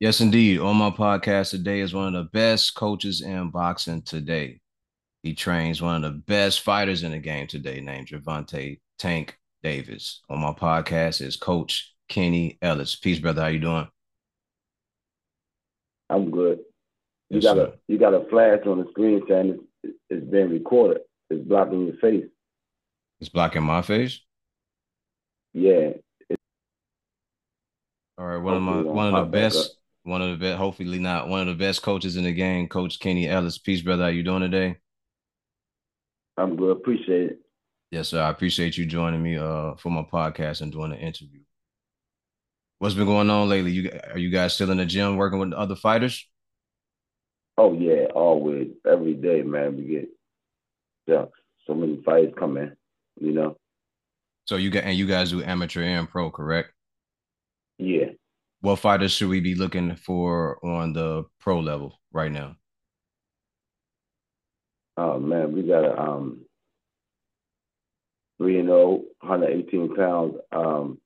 Yes, indeed. On my podcast today is one of the best coaches in boxing today. He trains one of the best fighters in the game today, named Gervonta Tank Davis. On my podcast is Coach Kenny Ellis. Peace, brother. How you doing? I'm good. You Yes, got sir. a you got a flash on the screen saying it's, it's being recorded. It's blocking your face. It's blocking my face. Yeah. All right, one of my Hopefully it won't one of the best, one of the best, hopefully not one of the best coaches in the game, Coach Kenny Ellis. Peace, brother. How you doing today? I'm good. Appreciate it. Yes, sir. I appreciate you joining me uh for my podcast and doing the interview. What's been going on lately? You are you guys still in the gym working with other fighters? Oh yeah, always, every day, man. We get yeah, so many fights coming. You know. So you got and you guys do amateur and pro, correct? Yeah. What fighters should we be looking for on the pro level right now? Oh man, we got a um three and 118 pounds. Um,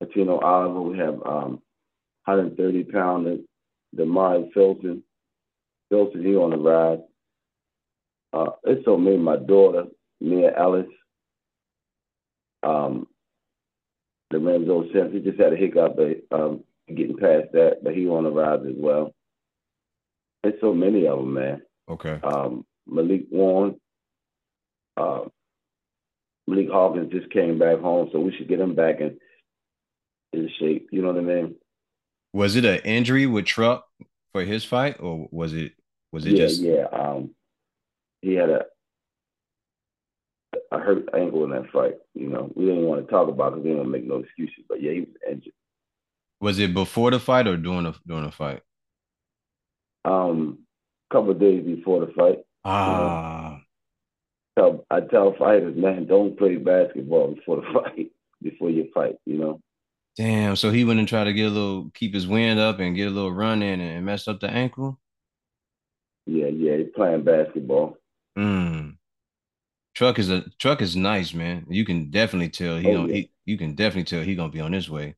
Latino Oliver. We have um 130 pound Damari Filton. Filton, he on the rise. Uh, it's so me, my daughter, Mia Ellis. Um, the Renzo Sims, he just had a hiccup, but um, getting past that, but he on the rise as well. There's so many of them, man. Okay. Um, Malik Warren, uh, Malik Hawkins just came back home, so we should get him back in in shape. You know what I mean? Was it an injury with Truck for his fight, or was it was it yeah, just yeah. Um, he had a a hurt ankle in that fight. You know, we didn't want to talk about because we didn't want to make no excuses. But yeah, he was injured. was it before the fight or during the during the fight? Um, a couple of days before the fight, Ah, tell I tell fighters, man, don't play basketball before the fight, before you fight. You know? damn. So he went and tried to get a little keep his wind up and get a little run in and messed up the ankle. Yeah, yeah. He's playing basketball. Mm. Truck is a truck is nice, man. You can definitely tell he Oh don't yeah. he, you can definitely tell he gonna be on his way.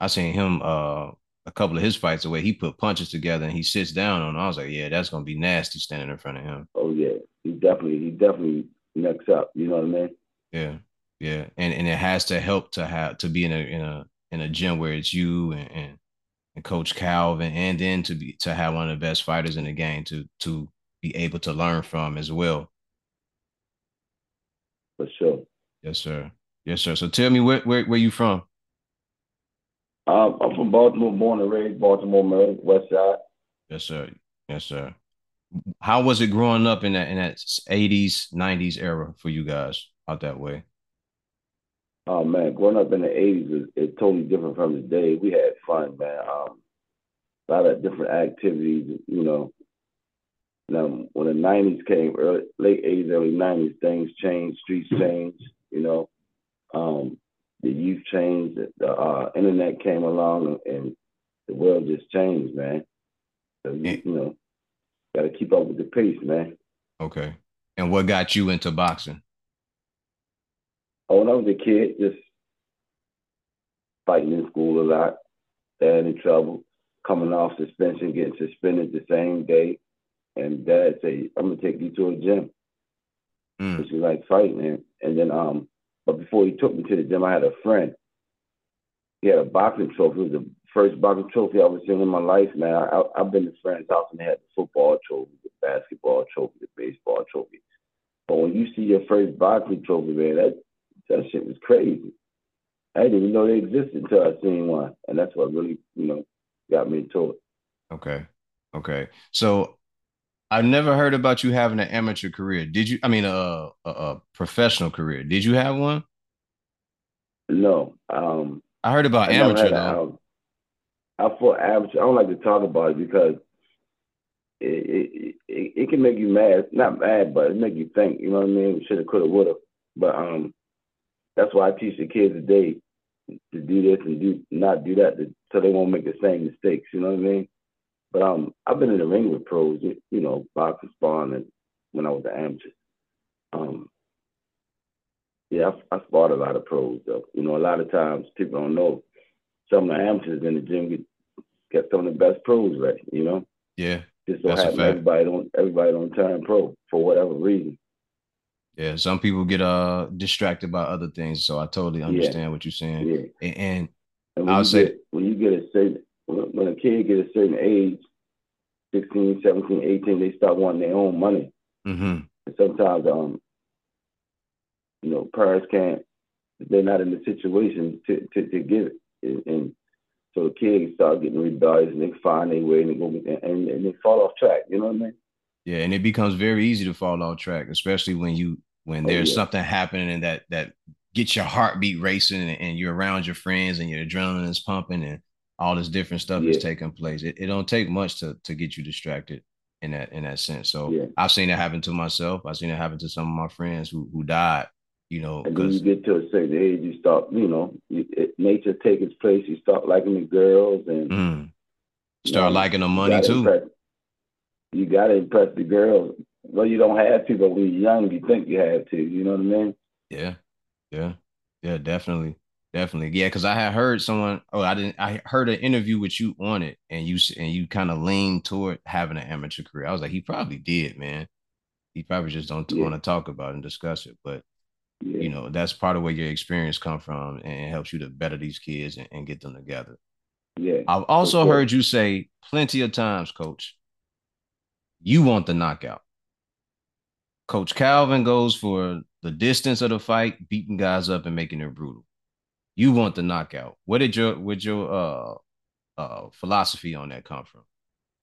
I seen him uh a couple of his fights the way he put punches together and he sits down on. I was like, yeah, that's gonna be nasty standing in front of him. Oh yeah. He definitely, he definitely next up. You know what I mean? Yeah, yeah, and and it has to help to have to be in a in a in a gym where it's you and and, and Coach Calvin, and then to be to have one of the best fighters in the game to to be able to learn from as well. For sure. Yes, sir. Yes, sir. So tell me where where where you from? Um, I'm from Baltimore, born and raised, Baltimore, Maryland, West Side. Yes, sir. Yes, sir. How was it growing up in that in that eighties, nineties era for you guys out that way? Oh man, growing up in the '80s is, is totally different from today. We had fun, man. Um, a lot of different activities, you know. Now, when the '90s came, early, late '80s, early '90s, things changed, streets changed, you know. Um, the youth changed, the, uh, internet came along, and, the world just changed, man. So you, you know, got to keep up with the pace, man. Okay. And what got you into boxing? Oh, when I was a kid, just fighting in school a lot, staying in trouble, coming off suspension, getting suspended the same day. And dad say, I'm gonna take you to a gym. Mm, Cause you like fighting. And, and then um but before he took me to the gym, I had a friend. He had a boxing trophy. It was the first boxing trophy I ever seen in my life, man. I, I've been to friends' house and they had the football trophy, the basketball trophy, the baseball trophy. But when you see your first boxing trophy, man, that that shit was crazy. I didn't even know they existed until I seen one, and that's what really, you know, got me into it. okay. Okay. So I've never heard about you having an amateur career. Did you? I mean, a, a, a professional career. Did you have one? No, um, I heard about I amateur though. I thought amateur. I don't like to talk about it because it it, it it can make you mad. Not mad, but it make you think. You know what I mean? Shoulda, coulda, woulda. But um, that's why I teach the kids today to do this and do not do that, to, so they won't make the same mistakes. You know what I mean? But um, I've been in the ring with pros. You know, boxing, sparring, and when I was an amateur. Um, yeah, I, I sparred a lot of pros though. You know, a lot of times people don't know some of the amateurs in the gym get get some of the best pros ready. You know. Yeah. Just so happen everybody don't everybody don't turn pro for whatever reason. Yeah, some people get uh distracted by other things, so I totally understand yeah. what you're saying. Yeah. And, and, and I'll say get, when you get a when a kid get a certain age, 16, 17, 18, they start wanting their own money. Mm-hmm. And sometimes um you know, parents can't they're not in the situation to to, to give it. And, and so the kids start getting rebellious and they find their way and they go and, and they fall off track. You know what I mean? Yeah, and it becomes very easy to fall off track, especially when you when oh, there's yeah. something happening and that that gets your heartbeat racing and, and, you're around your friends and your adrenaline is pumping and all this different stuff yeah. is taking place. It, it don't take much to to get you distracted in that in that sense. So yeah. I've seen it happen to myself. I've seen it happen to some of my friends who who died you know, and then you get to a certain age, you start, you know, it, nature takes its place. You start liking the girls and mm. start know, liking the money you too. Impress, you got to impress the girls. Well, you don't have to, but when you're young, you think you have to. You know what I mean? Yeah, yeah, yeah, definitely, definitely, yeah. Because I had heard someone. Oh, I didn't. I heard an interview with you on it, and you and you kind of leaned toward having an amateur career. I was like, he probably did, man. He probably just don't yeah. want to talk about it and discuss it, but yeah. you know that's part of where your experience come from and helps you to better these kids and, and get them together yeah i've also heard you say plenty of times coach you want the knockout coach calvin goes for the distance of the fight beating guys up and making it brutal you want the knockout where did your with your uh uh philosophy on that come from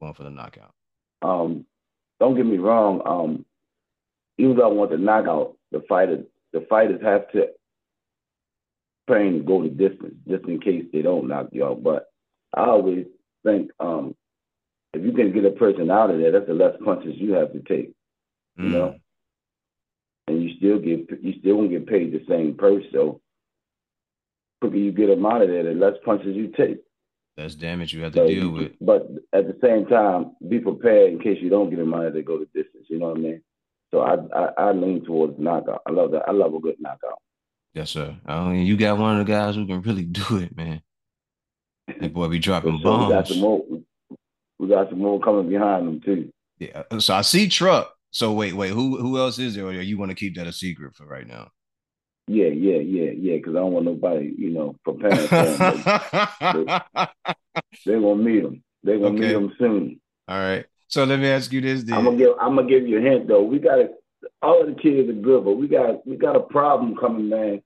going for the knockout um don't get me wrong um even though i want the knockout the fighter the fighters have to train to go the distance just in case they don't knock you out. But I always think um, if you can get a person out of there, that's the less punches you have to take. You mm. know, and you still get you still won't get paid the same purse. So quicker you get them out of there, the less punches you take. That's damage you have to so deal with. But at the same time, be prepared in case you don't get them out of there, go the distance. You know what I mean? So I, I, I lean towards knockout. I love that. I love a good knockout. Yes, sir. I mean, you got one of the guys who can really do it, man. That boy be dropping bombs. We got some more. We got some more coming behind them too. Yeah. Uh, so I see Truck. So wait, wait. Who who else is there? Or you want to keep that a secret for right now? Yeah, yeah, yeah, yeah. Because I don't want nobody, you know, preparing for them. they, are gonna meet them. They're gonna okay. meet them soon. All right. So let me ask you this: then. I'm gonna give I'm gonna give you a hint though. We got a, all of the kids are good, but we got we got a problem coming, man.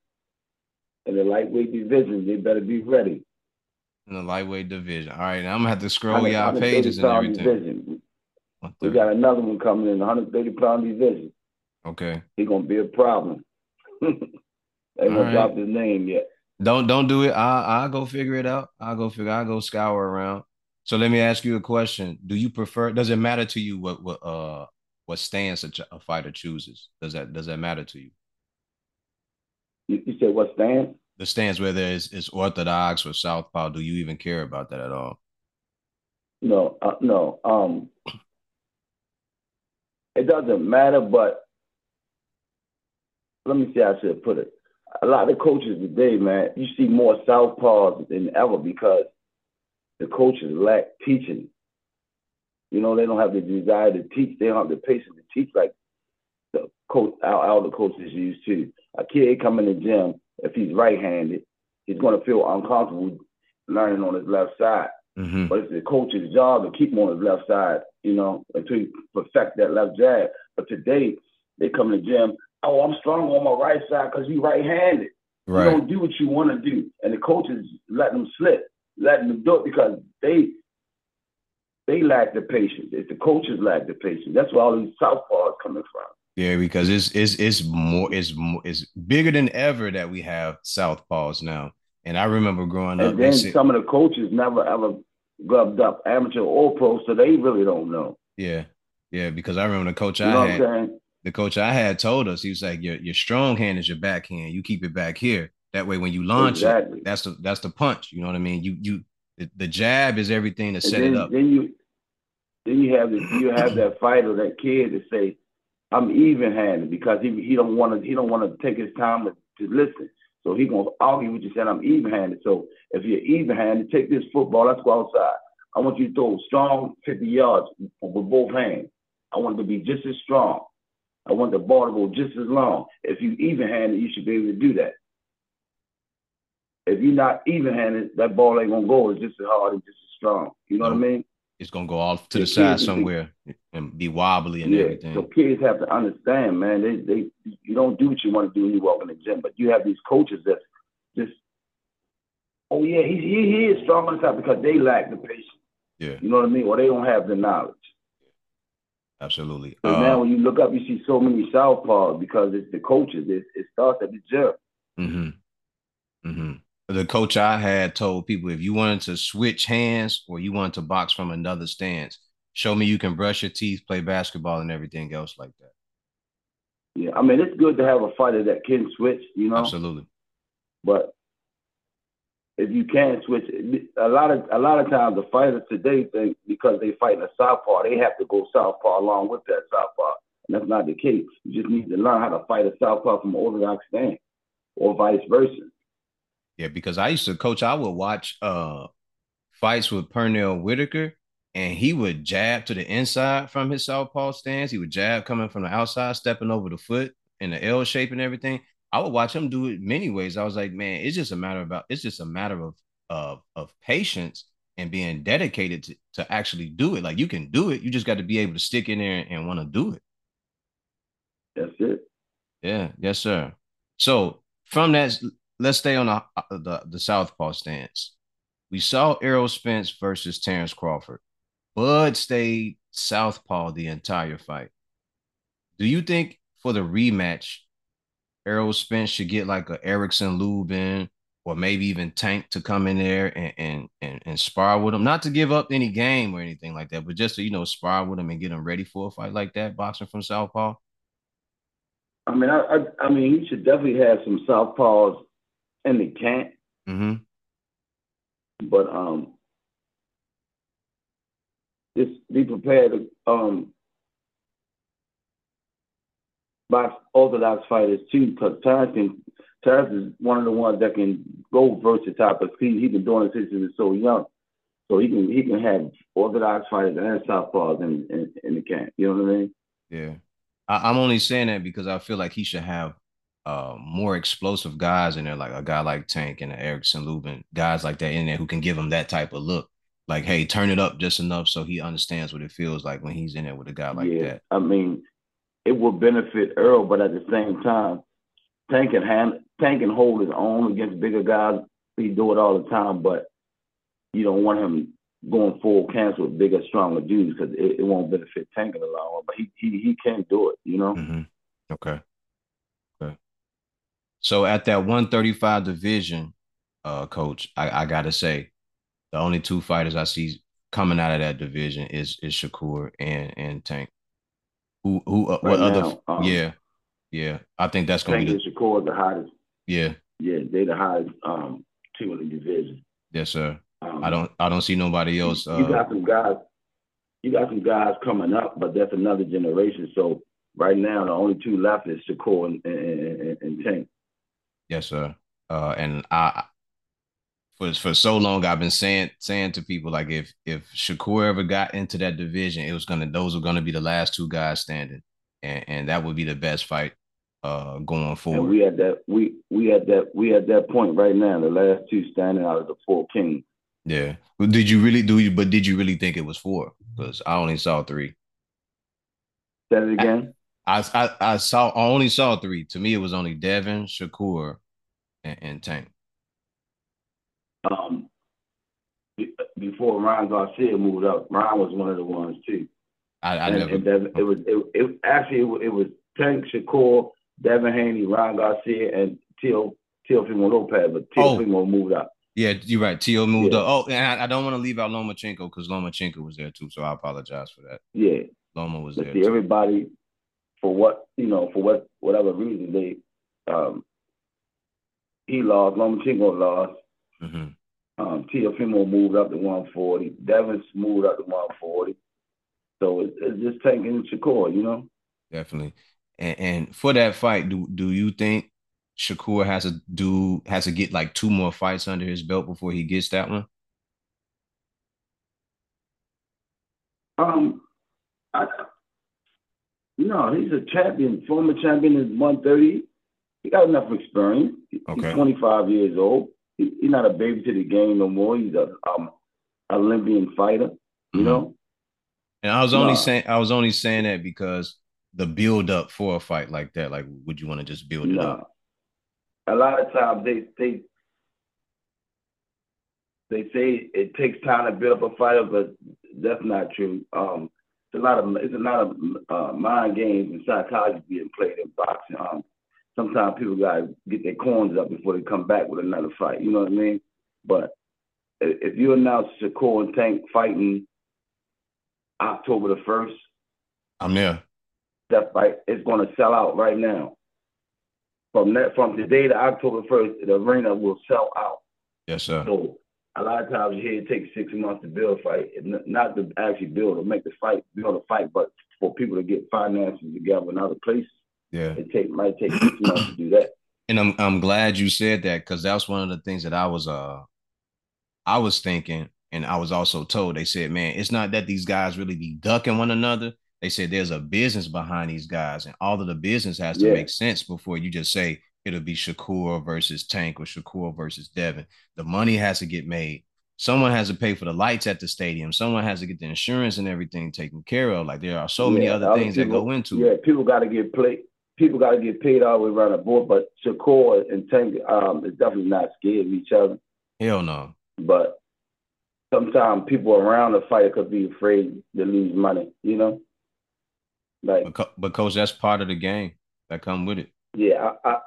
In the lightweight division, they better be ready. In the lightweight division. All right, I'm gonna have to scroll y'all pages and everything. Division. We got another one coming in 130 pound division. Okay. He gonna be a problem. they gonna right. drop his name yet. Don't don't do it. I I'll go figure it out. I'll go figure. I'll go scour around. So let me ask you a question. Do you prefer does it matter to you what what uh what stance a, a fighter chooses? Does that does that matter to you? You, you said what stance? The stance whether it's, it's orthodox or southpaw, do you even care about that at all? No, uh, no. Um it doesn't matter, but let me see how I should put it. A lot of coaches today, man, you see more southpaws than ever because the coaches lack teaching. You know, they don't have the desire to teach. They don't have the patience to teach like the coach, our elder coaches used to. A kid come in the gym, if he's right-handed, he's going to feel uncomfortable learning on his left side. Mm-hmm. But it's the coach's job to keep him on his left side, you know, until he perfect that left jab. But today, they come in the gym, oh, I'm strong on my right side because you right-handed. Right. You don't do what you want to do. And the coaches let them slip letting them do it because they they lack the patience. If the coaches lack the patience, that's where all these southpaws coming from. Yeah, because it's it's it's more it's more it's bigger than ever that we have southpaws now. And I remember growing and up. And then some of the coaches never ever grubbed up amateur or pro, so they really don't know. Yeah, yeah. Because I remember the coach you I had. The coach I had told us he was like, "Your your strong hand is your backhand. You keep it back here." That way, when you launch exactly. it, that's the that's the punch. You know what I mean? You you the, the jab is everything to and set then, it up. Then you then you have the, you have that fighter, that kid to say, I'm even handed because he he don't want to he don't want to take his time to, to listen. So he gonna argue with you saying I'm even handed. So if you're even handed, take this football, let's go outside. I want you to throw strong 50 yards with both hands. I want it to be just as strong. I want the ball to go just as long. If you even handed, you should be able to do that. If you're not even handed, that ball ain't gonna go. It's just as hard and just as strong. You know what I mean? It's gonna go off to the, the side somewhere be, and be wobbly and yeah, everything. So kids have to understand, man. They they you don't do what you want to do when you walk in the gym, but you have these coaches that just oh yeah, he he, he is strong on the side because they lack the patience. Yeah. You know what I mean? Or they don't have the knowledge. Absolutely. So uh, now when you look up, you see so many southpaws because it's the coaches. It, it starts at the gym. Mm-hmm. Mm-hmm. The coach I had told people if you wanted to switch hands or you wanted to box from another stance, show me you can brush your teeth, play basketball, and everything else like that. Yeah, I mean it's good to have a fighter that can switch, you know. Absolutely. But if you can switch, a lot of a lot of times the fighters today think because they fight in a southpaw, they have to go southpaw along with that southpaw, and that's not the case. You just need to learn how to fight a southpaw from an orthodox stance, or vice versa. Yeah, because I used to coach. I would watch uh fights with Pernell Whitaker, and he would jab to the inside from his southpaw stance. He would jab coming from the outside, stepping over the foot in the L shape and everything. I would watch him do it many ways. I was like, man, it's just a matter about it's just a matter of of of patience and being dedicated to, to actually do it. Like you can do it. You just got to be able to stick in there and, and want to do it. That's it. Yeah, yes, sir. So from that, let's stay on the uh, the, the southpaw stance. We saw Errol Spence versus Terrence Crawford. Bud stayed southpaw the entire fight. Do you think for the rematch, Errol Spence should get like a Erickson Lubin or maybe even Tank to come in there and, and and and spar with him. Not to give up any game or anything like that, but just to you know spar with him and get him ready for a fight like that. Boxing from Southpaw. I mean, I I, I mean, he should definitely have some Southpaws in the camp. Mm-hmm. But um, just be prepared to um box orthodox fighters too, because Terrence can Terrence is one of the ones that can go versatile because he he been doing it since he was so young. So he can he can have orthodox fighters and southpaws in, in in the camp. You know what I mean? Yeah, I, am only saying that because I feel like he should have uh, more explosive guys in there, like a guy like Tank and Erickson Lubin, guys like that in there who can give him that type of look. Like, hey, turn it up just enough so he understands what it feels like when he's in there with a guy like yeah, that. I mean, it will benefit Earl, but at the same time, Tank can hand Tank can hold his own against bigger guys. He do it all the time, but you don't want him going full cancer with bigger, stronger dudes because it, it, won't benefit Tank in the long run. But he he he can do it, you know. Mm-hmm. Okay. Okay. So at that 135 division, uh, coach, I, I gotta say, the only two fighters I see coming out of that division is is Shakur and and Tank. Who who uh, what other? um, yeah, yeah. I think that's gonna be the Shakur the hottest. Yeah, yeah. They the highest um two in the division. Yes, sir. Um, I don't I don't see nobody else. Uh, you got some guys. You got some guys coming up, but that's another generation. So right now, the only two left is Shakur and, and, and, and Tank. Yes, sir. Uh, and I for for so long I've been saying saying to people like if if Shakur ever got into that division, it was gonna those were gonna be the last two guys standing, and and that would be the best fight uh going forward. And we had that we we had that we had that point right now, the last two standing out of the four kings. Yeah. But did you really do you but did you really think it was four? Because I only saw three. Say it again. I, I I saw I only saw three. To me, it was only Devin, Shakur, and, and Tank um, before Ryan Garcia moved up. Ryan was one of the ones too. I, I and, never. And Devin, it was it, it actually it was, it was Tank Shakur, Devin Haney, Ryan Garcia, and Teal Teofimo Lopez, but Teofimo oh. moved up. Yeah, you're right. Tio moved yeah. up. Oh, and I, I don't want to leave out Lomachenko because Lomachenko was there too. So I apologize for that. Yeah, Loma was but there. See, too. everybody, for what you know, for what whatever reason they, um, he lost. Lomachenko lost. Mm-hmm. Um, Teofimo moved up to 140. Devin moved up to 140. So it, it's just taking Shakur, you know. Definitely. And, and for that fight, do do you think Shakur has to do has to get like two more fights under his belt before he gets that one? Um, I, no, he's a champion, former champion is 130. He got enough experience. Okay. 25 years old. He, he's not a baby to the game no more. He's a um, Olympian fighter, you mm-hmm. know. And I was only saying I was only saying that because the build up for a fight like that, like would you want to just build it up? A lot of times they they they say it takes time to build up a fighter, but that's not true. Um, it's a lot of it's a lot of uh, mind games and psychology being played in boxing. Um, sometimes people gotta get their corns up before they come back with another fight. You know what I mean? But if you announce Shakur and Tank fighting October the first, I'm there. That fight is going to sell out right now. From that, from today to October first, the arena will sell out. Yes, sir. So a lot of times you hear it takes six months to build a fight, not to actually build or make the fight, build a fight, but for people to get finances together in other places. Yeah, it take might take six months to do that. And I'm I'm glad you said that because that was one of the things that I was uh I was thinking, and I was also told. They said, man, it's not that these guys really be ducking one another. They said there's a business behind these guys, and all of the business has to yeah. make sense before you just say, it'll be Shakur versus Tank or Shakur versus Devin. The money has to get made. Someone has to pay for the lights at the stadium. Someone has to get the insurance and everything taken care of. Like there are so yeah, many other things people, that go into yeah, it. people got to get paid. People got to get paid all the way around the board. But Shakur and Tank um, is definitely not scared of each other. Hell no. But sometimes people around the fighter could be afraid to lose money. You know. Like, because that's part of the game that come with it. Yeah, I,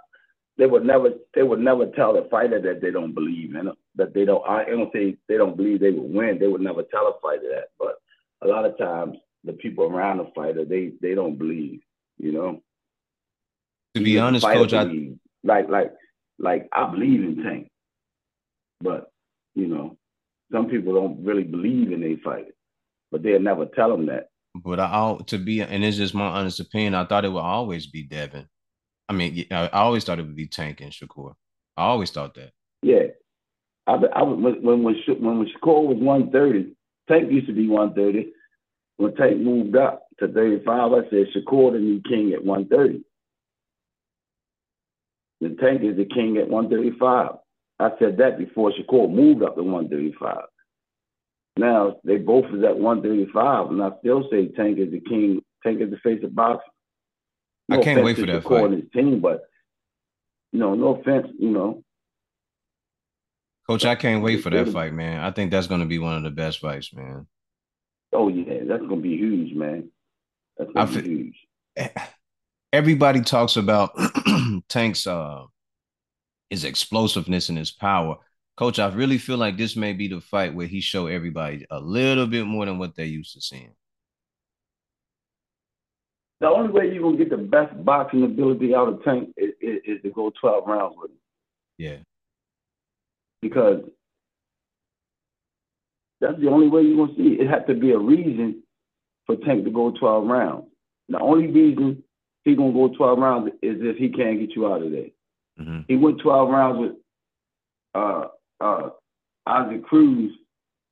they would never they would never tell a fighter that they don't believe in it, that they don't I don't say they don't believe they would win. They would never tell a fighter that. But a lot of times the people around the fighter they they don't believe, you know. To be honest, coach, I like like like I believe in Tank. But, you know, some people don't really believe in a fighter. But they'll never tell them that. But I'll to be and it's just my honest opinion, I thought it would always be Devin. I mean, I always thought it would be Tank and Shakur. I always thought that. Yeah, I, I when when when, when Shakur was one thirty, Tank used to be one thirty. When Tank moved up to thirty five, I said Shakur the new king at one thirty. The Tank is the king at one thirty five. I said that before Shakur moved up to one thirty five. Now they both is at one thirty five, and I still say Tank is the king. Tank is the face of boxing. No I can't wait for that fight. His team, but you know, no offense, you know. Coach, I can't wait for that fight, man. I think that's going to be one of the best fights, man. Oh yeah, that's going to be huge, man. That's going to be huge. Everybody talks about Tank's uh his explosiveness and his power. Coach, I really feel like this may be the fight where he show everybody a little bit more than what they're used to seeing the only way you're gonna get the best boxing ability out of Tank is, is, is to go 12 rounds with him. Yeah. Because that's the only way you're gonna see it. It had to be a reason for Tank to go 12 rounds. The only reason he's gonna go 12 rounds is if he can't get you out of there. Mm-hmm. He went 12 rounds with uh, uh, Isaac Cruz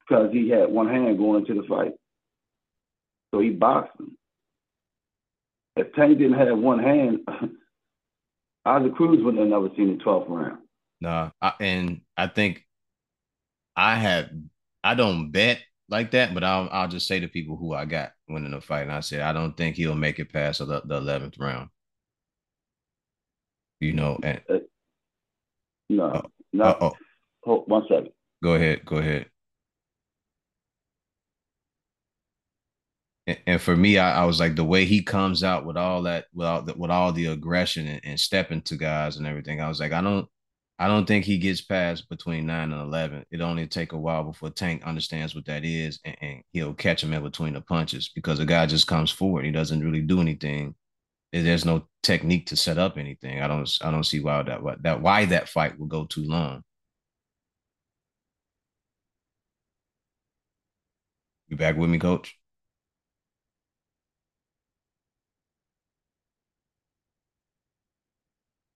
because he had one hand going into the fight. So he boxed him if Tank didn't have one hand, Isaac Cruz wouldn't have never seen the 12th round. No, I, and I think I have I don't bet like that, but I'll I'll just say to people who I got winning the fight, and I said I don't think he'll make it past the eleventh round. You know, and uh, no, uh, no. Uh, oh. Hold one second. Go ahead. Go ahead. and for me, I, I, was like the way he comes out with all that, with all the, with all the aggression and, and stepping to guys and everything. I was like, I don't, I don't think he gets past between nine and eleven. It only take a while before Tank understands what that is, and, and he'll catch him in between the punches because the guy just comes forward. He doesn't really do anything. There's no technique to set up anything. I don't, I don't see why that, that why that fight will go too long. You back with me, coach?